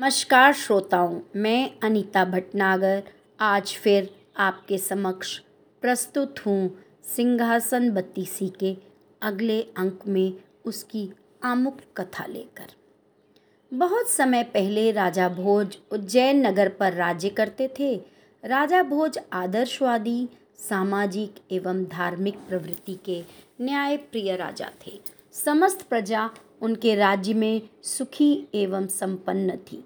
नमस्कार श्रोताओं, मैं अनीता भटनागर, आज फिर आपके समक्ष प्रस्तुत हूँ सिंहासन बत्तीसी के अगले अंक में उसकी आमुक कथा लेकर। बहुत समय पहले राजा भोज उज्जैन नगर पर राज्य करते थे। राजा भोज आदर्शवादी, सामाजिक एवं धार्मिक प्रवृत्ति के न्याय प्रिय राजा थे। समस्त प्रजा उनके राज्य में सुखी एवं संपन्न थी।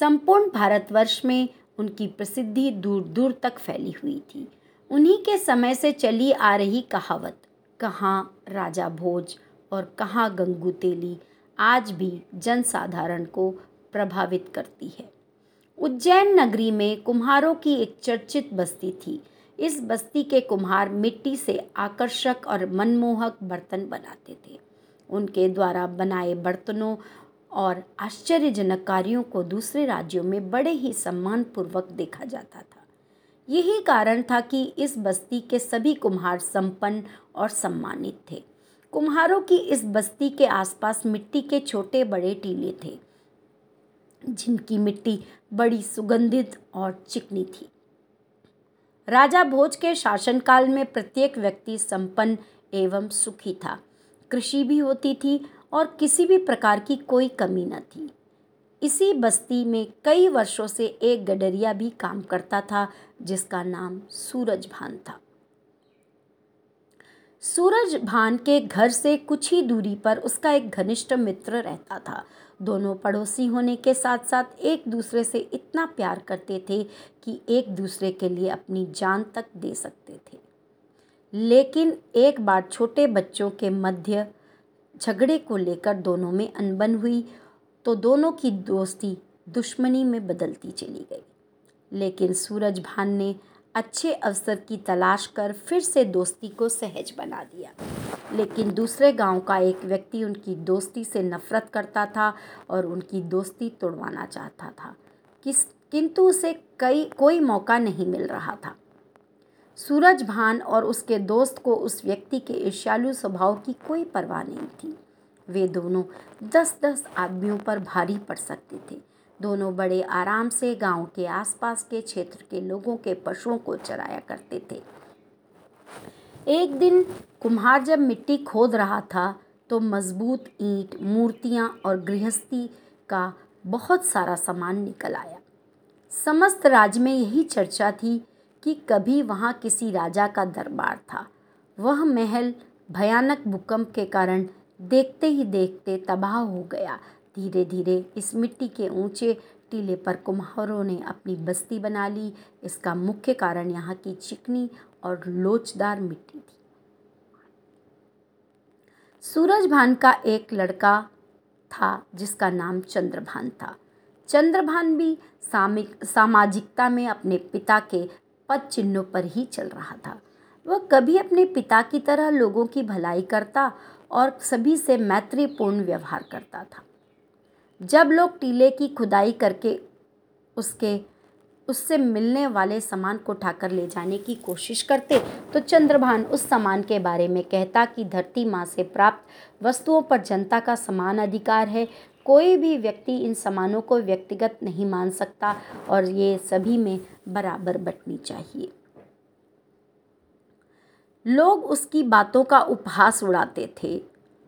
संपूर्ण भारतवर्ष में उनकी प्रसिद्धि दूर दूर तक फैली हुई थी। उन्हीं के समय से चली आ रही कहावत, कहाँ राजा भोज और कहाँ गंगू तेली आज भी जनसाधारण को प्रभावित करती है। उज्जैन नगरी में कुम्हारों की एक चर्चित बस्ती थी। इस बस्ती के कुम्हार मिट्टी से आकर्षक और मनमोहक बर्तन बनाते थे। उनके द्वारा बनाए बर्तनों और आश्चर्यजनक कार्यों को दूसरे राज्यों में बड़े ही सम्मानपूर्वक देखा जाता था। यही कारण था कि इस बस्ती के सभी कुम्हार संपन्न और सम्मानित थे। कुम्हारों की इस बस्ती के आसपास मिट्टी के छोटे बड़े टीले थे, जिनकी मिट्टी बड़ी सुगंधित और चिकनी थी। राजा भोज के शासनकाल में प्रत्येक व्यक्ति संपन्न एवं सुखी था। कृषि भी होती थी और किसी भी प्रकार की कोई कमी न थी। इसी बस्ती में कई वर्षों से एक गडरिया भी काम करता था, जिसका नाम सूरज भान था। सूरज भान के घर से कुछ ही दूरी पर उसका एक घनिष्ठ मित्र रहता था। दोनों पड़ोसी होने के साथ साथ एक दूसरे से इतना प्यार करते थे कि एक दूसरे के लिए अपनी जान तक दे सकते थे। लेकिन एक बार छोटे बच्चों के मध्य झगड़े को लेकर दोनों में अनबन हुई तो दोनों की दोस्ती दुश्मनी में बदलती चली गई। लेकिन सूरज भान ने अच्छे अवसर की तलाश कर फिर से दोस्ती को सहज बना दिया। लेकिन दूसरे गाँव का एक व्यक्ति उनकी दोस्ती से नफरत करता था और उनकी दोस्ती तोड़वाना चाहता था। किस, किंतु उसे कई, कोई मौका नहीं मिल रहा था। सूरज भान और उसके दोस्त को उस व्यक्ति के ईर्ष्यालु स्वभाव की कोई परवाह नहीं थी। वे दोनों दस दस आदमियों पर भारी पड़ सकते थे। दोनों बड़े आराम से गाँव के आसपास के क्षेत्र के लोगों के पशुओं को चराया करते थे। एक दिन कुम्हार जब मिट्टी खोद रहा था तो मज़बूत ईंट, मूर्तियाँ और गृहस्थी का बहुत सारा सामान निकल आया। समस्त राज्य में यही चर्चा थी कि कभी वहाँ किसी राजा का दरबार था। वह महल भयानक भूकंप के कारण देखते ही देखते तबाह हो गया। धीरे धीरे इस मिट्टी के ऊँचे टीले पर कुम्हारों ने अपनी बस्ती बना ली। इसका मुख्य कारण यहाँ की चिकनी और लोचदार मिट्टी थी। सूरजभान का एक लड़का था, जिसका नाम चंद्रभान था। चंद्रभान भी सामिक, सामाजिकता में अपने पिता के पद चिन्हों पर ही चल रहा था। वह कभी अपने पिता की तरह लोगों की भलाई करता और सभी से मैत्रीपूर्ण व्यवहार करता था। जब लोग टीले की खुदाई करके उसके उससे मिलने वाले सामान को उठाकर ले जाने की कोशिश करते तो चंद्रभान उस सामान के बारे में कहता कि धरती माँ से प्राप्त वस्तुओं पर जनता का समान अधिकार है। कोई भी व्यक्ति इन सामानों को व्यक्तिगत नहीं मान सकता और ये सभी में बराबर बटनी चाहिए। लोग उसकी बातों का उपहास उड़ाते थे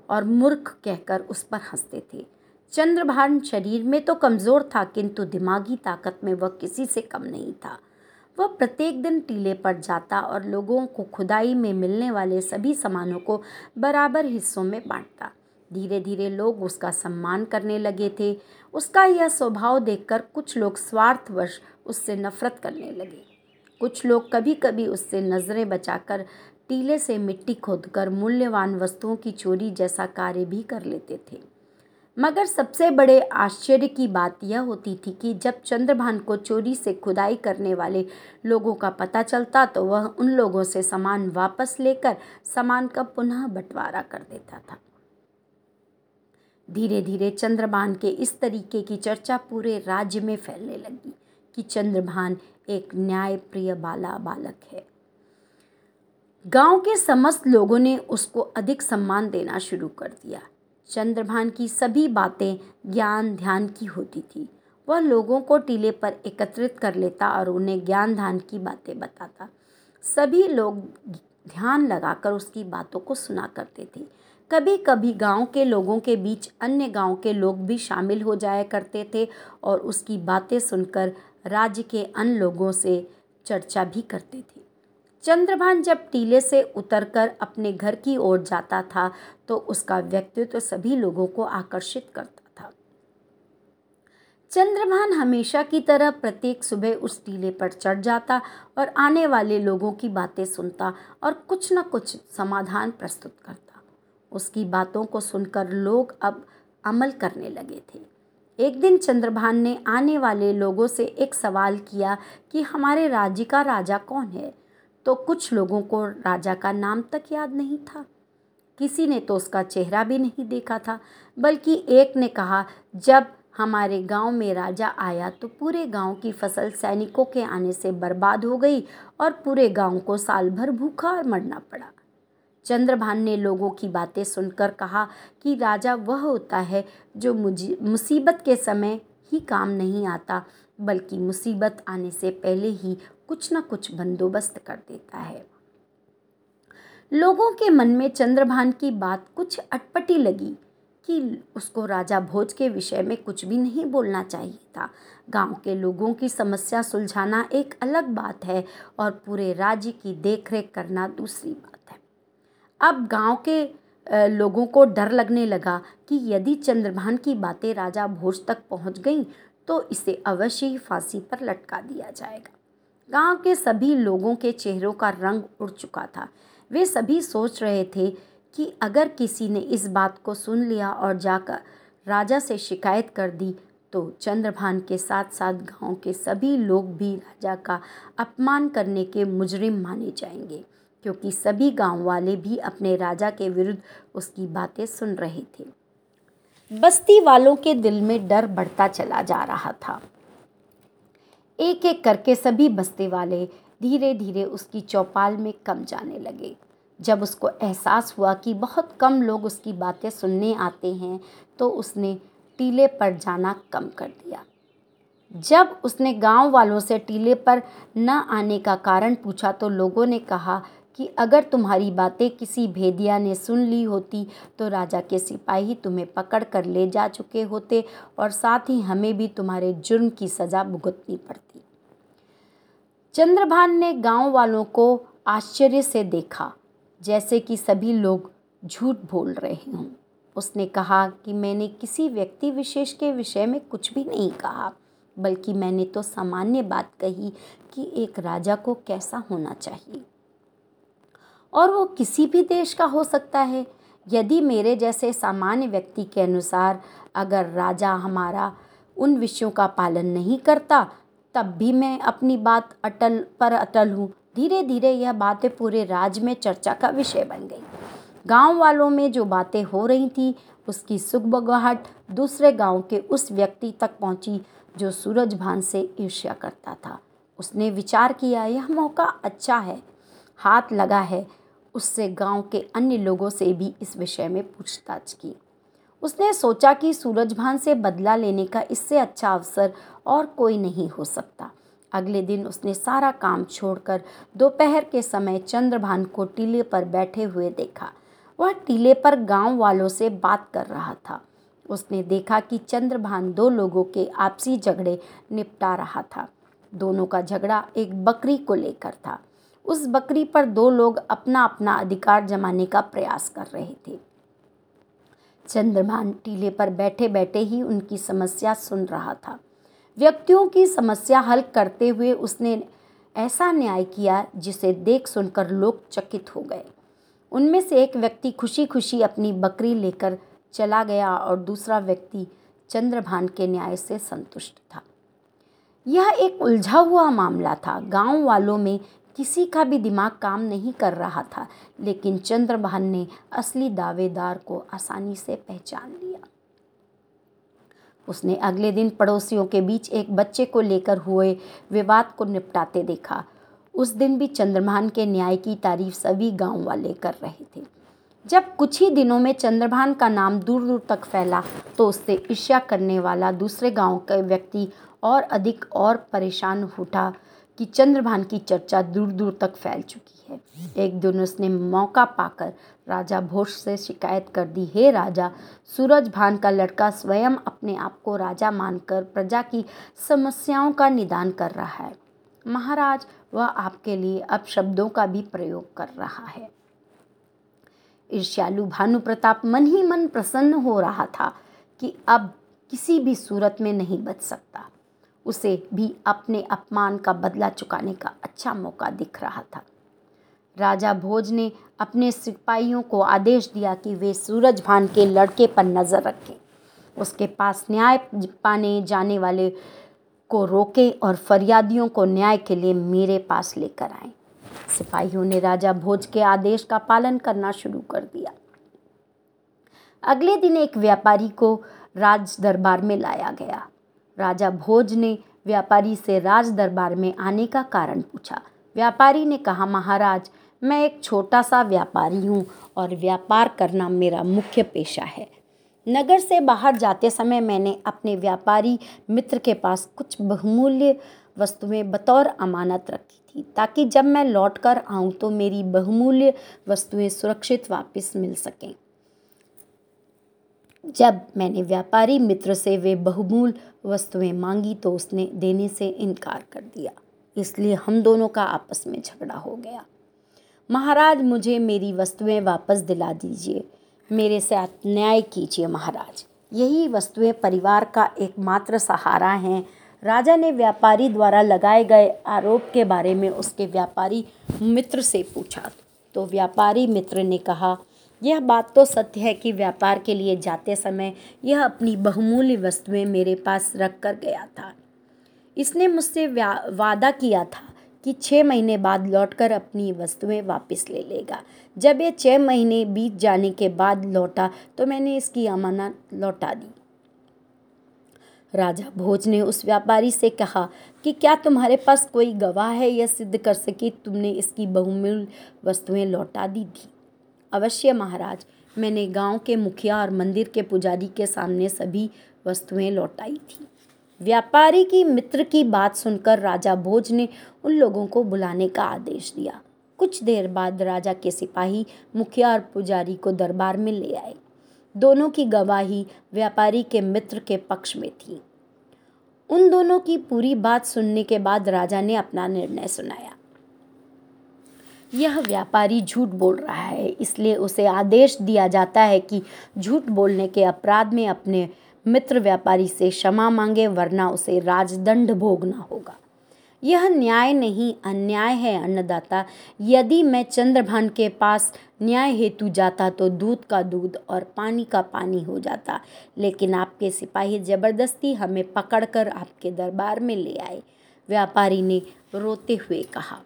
और मूर्ख कहकर उस पर हँसते थे। चंद्रभान शरीर में तो कमज़ोर था, किंतु दिमागी ताकत में वह किसी से कम नहीं था। वह प्रत्येक दिन टीले पर जाता और लोगों को खुदाई में मिलने वाले सभी सामानों को बराबर हिस्सों में बांटता। धीरे धीरे लोग उसका सम्मान करने लगे थे। उसका यह स्वभाव देखकर कुछ लोग स्वार्थवश उससे नफरत करने लगे। कुछ लोग कभी कभी उससे नज़रें बचाकर टीले से मिट्टी खोदकर मूल्यवान वस्तुओं की चोरी जैसा कार्य भी कर लेते थे। मगर सबसे बड़े आश्चर्य की बात यह होती थी कि जब चंद्रभान को चोरी से खुदाई करने वाले लोगों का पता चलता तो वह उन लोगों से सामान वापस लेकर सामान का पुनः बंटवारा कर देता था। धीरे धीरे चंद्रभान के इस तरीके की चर्चा पूरे राज्य में फैलने लगी कि चंद्रभान एक न्यायप्रिय बाला बालक है। गाँव के समस्त लोगों ने उसको अधिक सम्मान देना शुरू कर दिया। चंद्रभान की सभी बातें ज्ञान ध्यान की होती थी। वह लोगों को टीले पर एकत्रित कर लेता और उन्हें ज्ञान ध्यान की बातें बताता। सभी लोग ध्यान लगाकर उसकी बातों को सुना करते थे। कभी कभी गाँव के लोगों के बीच अन्य गाँव के लोग भी शामिल हो जाया करते थे और उसकी बातें सुनकर राज्य के अन्य लोगों से चर्चा भी करते थे। चंद्रभान जब टीले से उतरकर अपने घर की ओर जाता था तो उसका व्यक्तित्व सभी लोगों को आकर्षित करता था। चंद्रभान हमेशा की तरह प्रत्येक सुबह उस टीले पर चढ़ जाता और आने वाले लोगों की बातें सुनता और कुछ न कुछ समाधान प्रस्तुत करता। उसकी बातों को सुनकर लोग अब अमल करने लगे थे। एक दिन चंद्रभान ने आने वाले लोगों से एक सवाल किया कि, हमारे राज्य का राजा कौन है? तो कुछ लोगों को राजा का नाम तक याद नहीं था। किसी ने तो उसका चेहरा भी नहीं देखा था, बल्कि एक ने कहा, जब हमारे गाँव में राजा आया तो पूरे गाँव की फ़सल सैनिकों के आने से बर्बाद हो गई और पूरे गाँव को साल भर भूखा और मरना पड़ा। चंद्रभान ने लोगों की बातें सुनकर कहा कि राजा वह होता है जो मुसीबत के समय ही काम नहीं आता, बल्कि मुसीबत आने से पहले ही कुछ ना कुछ बंदोबस्त कर देता है। लोगों के मन में चंद्रभान की बात कुछ अटपटी लगी कि उसको राजा भोज के विषय में कुछ भी नहीं बोलना चाहिए था। गाँव के लोगों की समस्या सुलझाना एक अलग बात है और पूरे राज्य की देखरेख करना दूसरी बात है। अब गाँव के लोगों को डर लगने लगा कि यदि चंद्रभान की बातें राजा भोज तक पहुँच गईं तो इसे अवश्य ही फांसी पर लटका दिया जाएगा। गाँव के सभी लोगों के चेहरों का रंग उड़ चुका था। वे सभी सोच रहे थे कि अगर किसी ने इस बात को सुन लिया और जाकर राजा से शिकायत कर दी तो चंद्रभान के साथ साथ गाँव के सभी लोग भी राजा का अपमान करने के मुजरिम माने जाएँगे, क्योंकि सभी गाँव वाले भी अपने राजा के विरुद्ध उसकी बातें सुन रहे थे। बस्ती वालों के दिल में डर बढ़ता चला जा रहा था। एक एक करके सभी बस्ती वाले धीरे धीरे उसकी चौपाल में कम जाने लगे। जब उसको एहसास हुआ कि बहुत कम लोग उसकी बातें सुनने आते हैं तो उसने टीले पर जाना कम कर दिया। जब उसने गाँव वालों से टीले पर न आने का कारण पूछा तो लोगों ने कहा कि अगर तुम्हारी बातें किसी भेदिया ने सुन ली होती तो राजा के सिपाही तुम्हें पकड़ कर ले जा चुके होते और साथ ही हमें भी तुम्हारे जुर्म की सज़ा भुगतनी पड़ती। चंद्रभान ने गाँव वालों को आश्चर्य से देखा, जैसे कि सभी लोग झूठ बोल रहे हों। उसने कहा कि मैंने किसी व्यक्ति विशेष के विषय में कुछ भी नहीं कहा, बल्कि मैंने तो सामान्य बात कही कि एक राजा को कैसा होना चाहिए। और वो किसी भी देश का हो सकता है। यदि मेरे जैसे सामान्य व्यक्ति के अनुसार अगर राजा हमारा उन विषयों का पालन नहीं करता तब भी मैं अपनी बात अटल, पर अटल हूँ। धीरे धीरे यह बातें पूरे राज्य में चर्चा का विषय बन गई। गाँव वालों में जो बातें हो रही थी, उसकी सुखबगाहट दूसरे गाँव के उस व्यक्ति तक पहुँची जो सूरज भान से ईर्ष्या करता था। उसने विचार किया, यह मौका अच्छा है, हाथ लगा है। उससे गाँव के अन्य लोगों से भी इस विषय में पूछताछ की। उसने सोचा कि सूरजभान से बदला लेने का इससे अच्छा अवसर और कोई नहीं हो सकता। अगले दिन उसने सारा काम छोड़कर दोपहर के समय चंद्रभान को टीले पर बैठे हुए देखा। वह टीले पर गाँव वालों से बात कर रहा था। उसने देखा कि चंद्रभान दो लोगों के आपसी झगड़े निपटा रहा था। दोनों का झगड़ा एक बकरी को लेकर था। उस बकरी पर दो लोग अपना अपना अधिकार जमाने का प्रयास कर रहे थे। चंद्रभान टीले पर बैठे बैठे ही उनकी समस्या सुन रहा था। व्यक्तियों की समस्या हल करते हुए उसने ऐसा न्याय किया जिसे देख सुनकर लोग चकित हो गए। उनमें से एक व्यक्ति खुशी खुशी अपनी बकरी लेकर चला गया और दूसरा व्यक्ति चंद्रभान के न्याय से संतुष्ट था। यह एक उलझा हुआ मामला था। गाँव वालों में किसी का भी दिमाग काम नहीं कर रहा था, लेकिन चंद्रभान ने असली दावेदार को आसानी से पहचान लिया। उसने अगले दिन पड़ोसियों के बीच एक बच्चे को लेकर हुए विवाद को निपटाते देखा। उस दिन भी चंद्रभान के न्याय की तारीफ़ सभी गाँव वाले कर रहे थे। जब कुछ ही दिनों में चंद्रभान का नाम दूर दूर तक फैला तो उससे ईर्ष्या करने वाला दूसरे गाँव का व्यक्ति और अधिक और परेशान उठा। कि चंद्रभान की चर्चा दूर दूर तक फैल चुकी है। एक दिन उसने मौका पाकर राजा भोज से शिकायत कर दी, हे राजा सूरज भान का लड़का स्वयं अपने आप को राजा मानकर प्रजा की समस्याओं का निदान कर रहा है। महाराज, वह आपके लिए अब शब्दों का भी प्रयोग कर रहा है। ईर्ष्यालु भानु प्रताप मन ही मन प्रसन्न हो रहा था कि अब किसी भी सूरत में नहीं बच सकता। उसे भी अपने अपमान का बदला चुकाने का अच्छा मौका दिख रहा था। राजा भोज ने अपने सिपाहियों को आदेश दिया कि वे सूरज भान के लड़के पर नज़र रखें। उसके पास न्याय पाने जाने वाले को रोकें और फरियादियों को न्याय के लिए मेरे पास लेकर आए। सिपाहियों ने राजा भोज के आदेश का पालन करना शुरू कर दिया। अगले दिन एक व्यापारी को राज दरबार में लाया गया। राजा भोज ने व्यापारी से राज दरबार में आने का कारण पूछा। व्यापारी ने कहा, महाराज, मैं एक छोटा सा व्यापारी हूँ और व्यापार करना मेरा मुख्य पेशा है। नगर से बाहर जाते समय मैंने अपने व्यापारी मित्र के पास कुछ बहुमूल्य वस्तुएँ बतौर अमानत रखी थी, ताकि जब मैं लौट कर आऊँ तो मेरी बहुमूल्य वस्तुएँ सुरक्षित वापस मिल सकें। जब मैंने व्यापारी मित्र से वे बहुमूल्य वस्तुएँ मांगी तो उसने देने से इनकार कर दिया। इसलिए हम दोनों का आपस में झगड़ा हो गया। महाराज, मुझे मेरी वस्तुएँ वापस दिला दीजिए। मेरे साथ न्याय कीजिए महाराज। यही वस्तुएँ परिवार का एकमात्र सहारा हैं। राजा ने व्यापारी द्वारा लगाए गए आरोप के बारे में उसके व्यापारी मित्र से पूछा। तो व्यापारी मित्र ने कहा यह बात तो सत्य है कि व्यापार के लिए जाते समय यह अपनी बहुमूल्य वस्तुएँ मेरे पास रख कर गया था। इसने मुझसे वादा किया था कि छः महीने बाद लौटकर अपनी वस्तुएँ वापस ले लेगा। जब ये छः महीने बीत जाने के बाद लौटा तो मैंने इसकी अमानत लौटा दी। राजा भोज ने उस व्यापारी से कहा कि क्या तुम्हारे पास कोई गवाह है यह सिद्ध कर सके तुमने इसकी बहुमूल्य वस्तुएँ लौटा दी थी? अवश्य महाराज। मैंने गाँव के मुखिया और मंदिर के पुजारी के सामने सभी वस्तुएँ लौटाई थी। व्यापारी की, मित्र की बात सुनकर राजा भोज ने उन लोगों को बुलाने का आदेश दिया। कुछ देर बाद राजा के सिपाही, मुखिया और पुजारी को दरबार में ले आए। दोनों की गवाही व्यापारी के मित्र के पक्ष में थी। उन दोनों की पूरी बात सुनने के बाद राजा ने अपना निर्णय सुनाया। यह व्यापारी झूठ बोल रहा है, इसलिए उसे आदेश दिया जाता है कि झूठ बोलने के अपराध में अपने मित्र व्यापारी से क्षमा मांगे, वरना उसे राजदंड भोगना होगा। यह न्याय नहीं, अन्याय है, अन्नदाता। यदि मैं चंद्रभान के पास न्याय हेतु जाता तो दूध का दूध और पानी का पानी हो जाता। लेकिन आपके सिपाही ज़बरदस्ती हमें पकड़कर आपके दरबार में ले आए, व्यापारी ने रोते हुए कहा।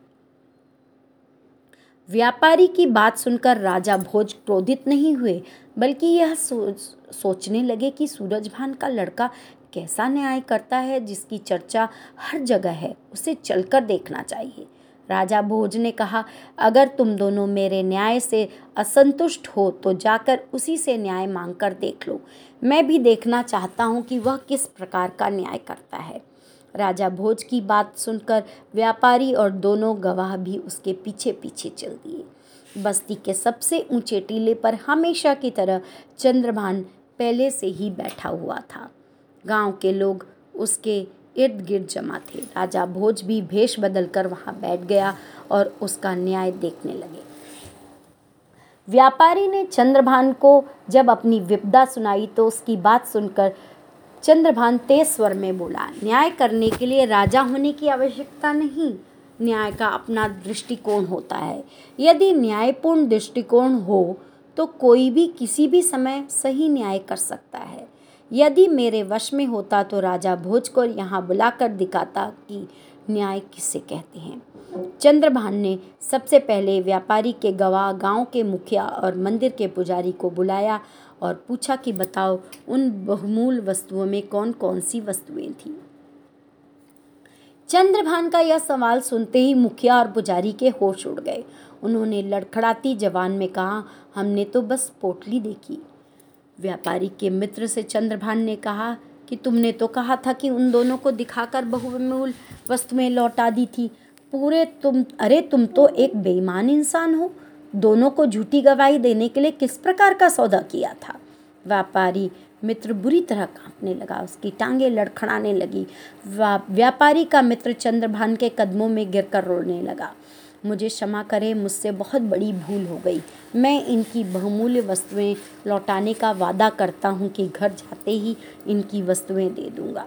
व्यापारी की बात सुनकर राजा भोज क्रोधित नहीं हुए, बल्कि यह सोच सोचने लगे कि सूरजभान का लड़का कैसा न्याय करता है जिसकी चर्चा हर जगह है, उसे चलकर देखना चाहिए। राजा भोज ने कहा, अगर तुम दोनों मेरे न्याय से असंतुष्ट हो तो जाकर उसी से न्याय मांगकर देख लो। मैं भी देखना चाहता हूँ कि वह किस प्रकार का न्याय करता है। राजा भोज की बात सुनकर व्यापारी और दोनों गवाह भी उसके पीछे पीछे चल दिए। बस्ती के सबसे ऊँचे टीले पर हमेशा की तरह चंद्रभान पहले से ही बैठा हुआ था। गाँव के लोग उसके इर्द गिर्द जमा थे। राजा भोज भी भेष बदल कर वहाँ बैठ गया और उसका न्याय देखने लगे। व्यापारी ने चंद्रभान को जब अपनी विपदा सुनाई तो उसकी बात सुनकर चंद्रभान तेज स्वर में बोला, न्याय करने के लिए राजा होने की आवश्यकता नहीं। न्याय का अपना दृष्टिकोण होता है। यदि न्यायपूर्ण दृष्टिकोण हो तो कोई भी किसी भी समय सही न्याय कर सकता है। यदि मेरे वश में होता तो राजा भोज को यहाँ बुलाकर दिखाता कि न्याय किसे कहते हैं। चंद्रभान ने सबसे पहले व्यापारी के गवाह गाँव के मुखिया और मंदिर के पुजारी को बुलाया और पूछा कि बताओ, उन बहुमूल वस्तुओं में कौन कौन सी वस्तुएँ थीं? चंद्रभान का यह सवाल सुनते ही मुखिया और पुजारी के होश उड़ गए। उन्होंने लड़खड़ाती जवान में कहा, हमने तो बस पोटली देखी। व्यापारी के मित्र से चंद्रभान ने कहा कि तुमने तो कहा था कि उन दोनों को दिखाकर बहुमूल वस्तुएँ लौटा दी थी। पूरे तुम, अरे तुम तो एक बेईमान इंसान हो। दोनों को झूठी गवाही देने के लिए किस प्रकार का सौदा किया था? व्यापारी मित्र बुरी तरह कांपने लगा, उसकी टांगे लड़खड़ाने लगी। व्यापारी का मित्र चंद्रभान के कदमों में गिरकर रोने लगा। मुझे क्षमा करें, मुझसे बहुत बड़ी भूल हो गई। मैं इनकी बहुमूल्य वस्तुएँ लौटाने का वादा करता हूँ कि घर जाते ही इनकी वस्तुएँ दे दूँगा।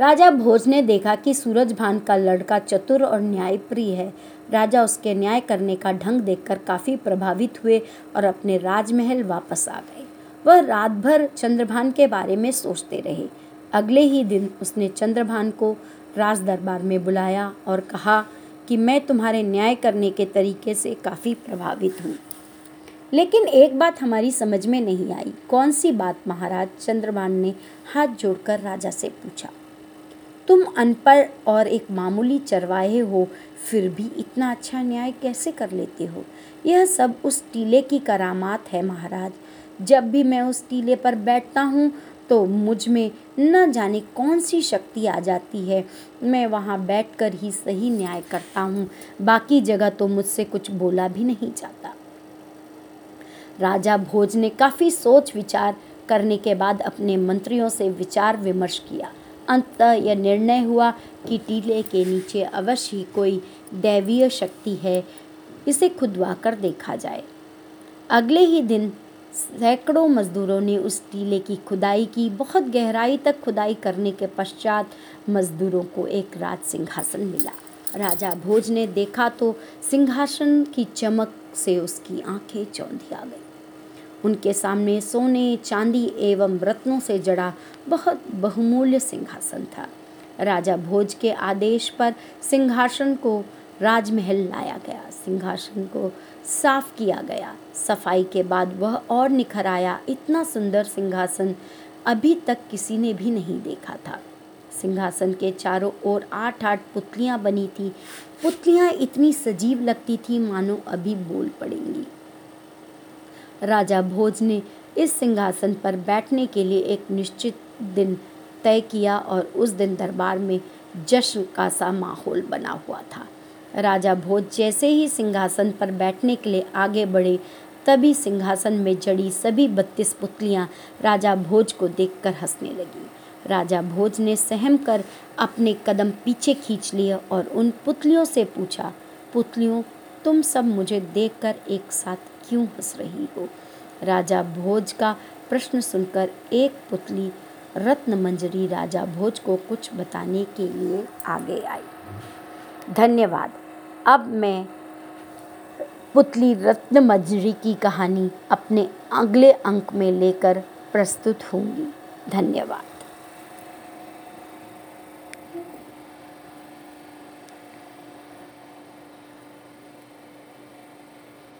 राजा भोज ने देखा कि सूरज भान का लड़का चतुर और न्यायप्रिय है। राजा उसके न्याय करने का ढंग देखकर काफ़ी प्रभावित हुए और अपने राजमहल वापस आ गए। वह रात भर चंद्रभान के बारे में सोचते रहे। अगले ही दिन उसने चंद्रभान को राज दरबार में बुलाया और कहा कि मैं तुम्हारे न्याय करने के तरीके से काफ़ी प्रभावित हूँ। लेकिन एक बात हमारी समझ में नहीं आई। कौन सी बात महाराज? चंद्रभान ने हाथ जोड़कर राजा से पूछा। तुम अनपढ़ और एक मामूली चरवाहे हो, फिर भी इतना अच्छा न्याय कैसे कर लेते हो? यह सब उस टीले की करामात है, महाराज। जब भी मैं उस टीले पर बैठता हूँ तो मुझमें न जाने कौन सी शक्ति आ जाती है। मैं वहाँ बैठकर ही सही न्याय करता हूँ। बाकी जगह तो मुझसे कुछ बोला भी नहीं जाता। राजा भोज ने काफ़ी सोच विचार करने के बाद अपने मंत्रियों से विचार विमर्श किया। अंततः यह निर्णय हुआ कि टीले के नीचे अवश्य ही कोई दैवीय शक्ति है, इसे खुदवा कर देखा जाए। अगले ही दिन सैकड़ों मजदूरों ने उस टीले की खुदाई की। बहुत गहराई तक खुदाई करने के पश्चात मजदूरों को एक राज सिंहासन मिला। राजा भोज ने देखा तो सिंहासन की चमक से उसकी आँखें चौंधी आ गई। उनके सामने सोने, चांदी एवं रत्नों से जड़ा बहुत बहुमूल्य सिंहासन था। राजा भोज के आदेश पर सिंहासन को राजमहल लाया गया। सिंहासन को साफ़ किया गया। सफ़ाई के बाद वह और निखर आया। इतना सुंदर सिंहासन अभी तक किसी ने भी नहीं देखा था। सिंहासन के चारों ओर आठ आठ पुतलियाँ बनी थी। पुतलियाँ इतनी सजीव लगती थी, मानो अभी बोल पड़ेंगी। राजा भोज ने इस सिंहासन पर बैठने के लिए एक निश्चित दिन तय किया और उस दिन दरबार में जश्न का सा माहौल बना हुआ था। राजा भोज जैसे ही सिंहासन पर बैठने के लिए आगे बढ़े, तभी सिंहासन में जड़ी सभी बत्तीस पुतलियाँ राजा भोज को देखकर हंसने लगी। राजा भोज ने सहम कर अपने कदम पीछे खींच लिए और उन पुतलियों से पूछा, पुतलियों तुम सब मुझे देखकर एक साथ क्यों हंस रही हो? राजा भोज का प्रश्न सुनकर एक पुतली रत्न मंजरी राजा भोज को कुछ बताने के लिए आगे आई। धन्यवाद। अब मैं पुतली रत्न मंजरी की कहानी अपने अगले अंक में लेकर प्रस्तुत होंगी। धन्यवाद।